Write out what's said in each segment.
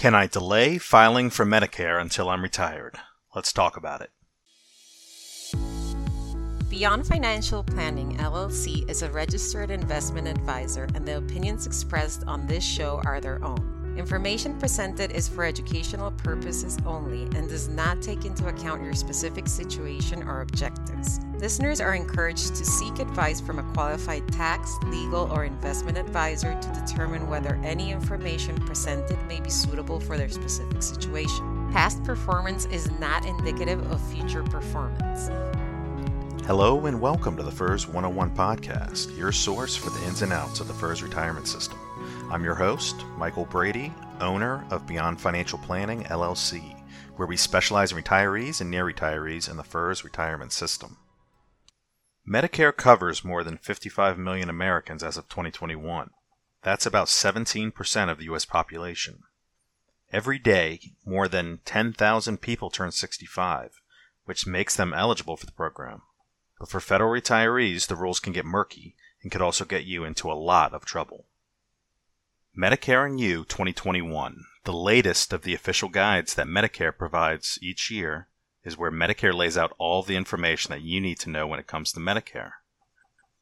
Can I delay filing for Medicare until I'm retired? Let's talk about it. Beyond Financial Planning LLC is a registered investment advisor, and the opinions expressed on this show are their own. Information presented is for educational purposes only and does not take into account your specific situation or objectives. Listeners are encouraged to seek advice from a qualified tax, legal, or investment advisor to determine whether any information presented may be suitable for their specific situation. Past performance is not indicative of future performance. Hello and welcome to the FERS 101 podcast, your source for the ins and outs of the FERS retirement system. I'm your host, Michael Brady, owner of Beyond Financial Planning LLC, where we specialize in retirees and near retirees in the FERS retirement system. Medicare covers more than 55 million Americans as of 2021. That's about 17% of the U.S. population. Every day, more than 10,000 people turn 65, which makes them eligible for the program. But for federal retirees, the rules can get murky and could also get you into a lot of trouble. Medicare and You 2021, the latest of the official guides that Medicare provides each year, is where Medicare lays out all the information that you need to know when it comes to Medicare.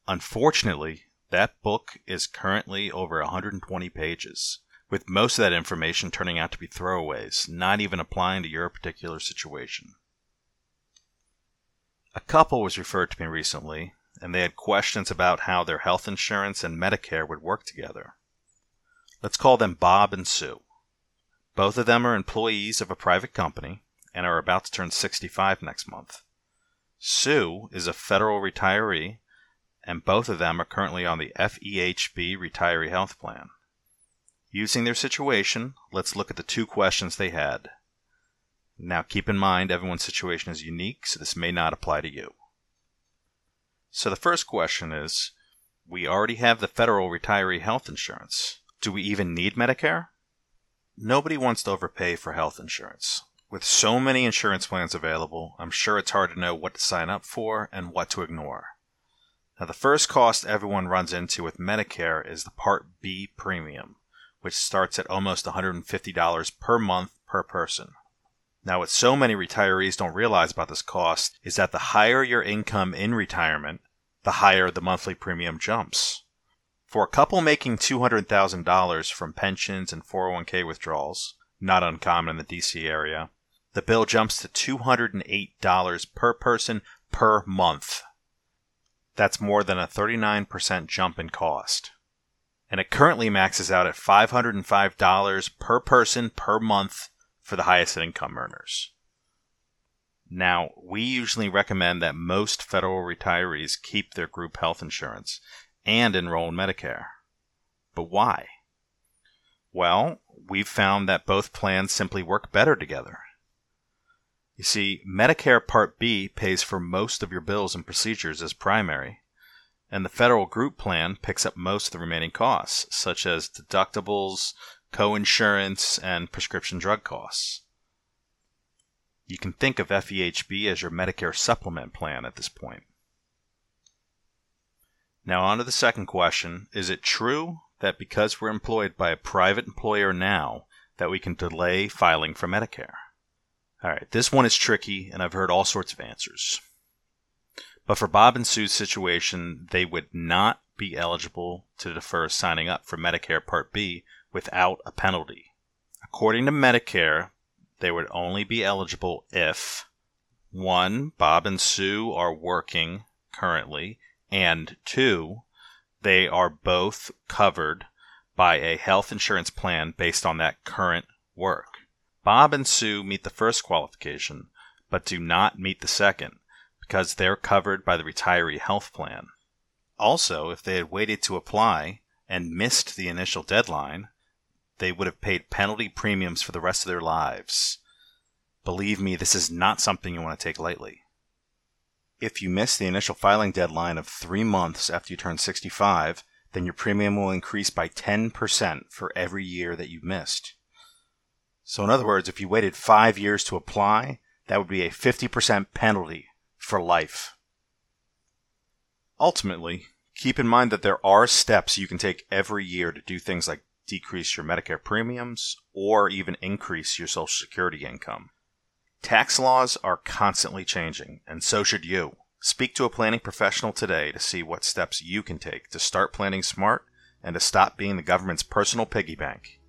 Unfortunately, that book is currently over 120 pages, with most of that information turning out to be throwaways, not even applying to your particular situation. A couple was referred to me recently, and they had questions about how their health insurance and Medicare would work together. Let's call them Bob and Sue. Both of them are employees of a private company and are about to turn 65 next month. Sue is a federal retiree, and both of them are currently on the FEHB Retiree Health Plan. Using their situation, let's look at the two questions they had. Now, keep in mind everyone's situation is unique, so this may not apply to you. So, the first question is We already have the federal retiree health insurance. Do we even need Medicare? Nobody wants to overpay for health insurance. With so many insurance plans available, I'm sure it's hard to know what to sign up for and what to ignore. Now, the first cost everyone runs into with Medicare is the Part B premium, which starts at almost $150 per month per person. Now, what so many retirees don't realize about this cost is that the higher your income in retirement, the higher the monthly premium jumps. For a couple making $200,000 from pensions and 401k withdrawals, not uncommon in the DC area, the bill jumps to $208 per person per month. That's more than a 39% jump in cost. And it currently maxes out at $505 per person per month for the highest income earners. Now, we usually recommend that most federal retirees keep their group health insurance and enroll in Medicare. But why? Well, we've found that both plans simply work better together. You see, Medicare Part B pays for most of your bills and procedures as primary, and the federal group plan picks up most of the remaining costs, such as deductibles, coinsurance, and prescription drug costs. You can think of FEHB as your Medicare supplement plan at this point. Now, on to the second question Is it true that because we're employed by a private employer now, that we can delay filing for Medicare? All right, this one is tricky, and I've heard all sorts of answers. But for Bob and Sue's situation, they would not be eligible to defer signing up for Medicare Part B without a penalty. According to Medicare, they would only be eligible if 1. Bob and Sue are working currently and two, they are both covered by a health insurance plan based on that current work. Bob and Sue meet the first qualification, but do not meet the second because they're covered by the retiree health plan. Also, if they had waited to apply and missed the initial deadline, they would have paid penalty premiums for the rest of their lives. Believe me, this is not something you want to take lightly. If you miss the initial filing deadline of three months after you turn 65, then your premium will increase by 10% for every year that you've missed. So, in other words, if you waited five years to apply, that would be a 50% penalty for life. Ultimately, keep in mind that there are steps you can take every year to do things like decrease your Medicare premiums, or even increase your Social Security income. Tax laws are constantly changing, and so should you. Speak to a planning professional today to see what steps you can take to start planning smart and to stop being the government's personal piggy bank.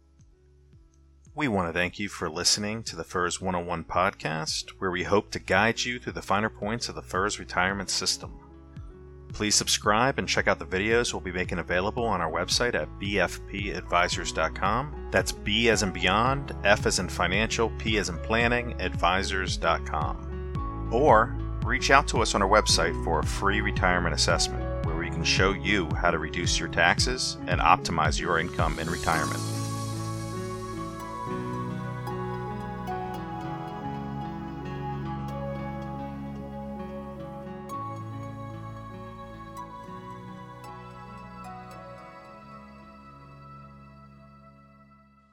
We want to thank you for listening to the FERS 101 podcast, where we hope to guide you through the finer points of the FERS retirement system. Please subscribe and check out the videos we'll be making available on our website at bfpadvisors.com. That's B as in beyond, F as in financial, P as in planning, advisors.com. Or reach out to us on our website for a free retirement assessment where we can show you how to reduce your taxes and optimize your income in retirement.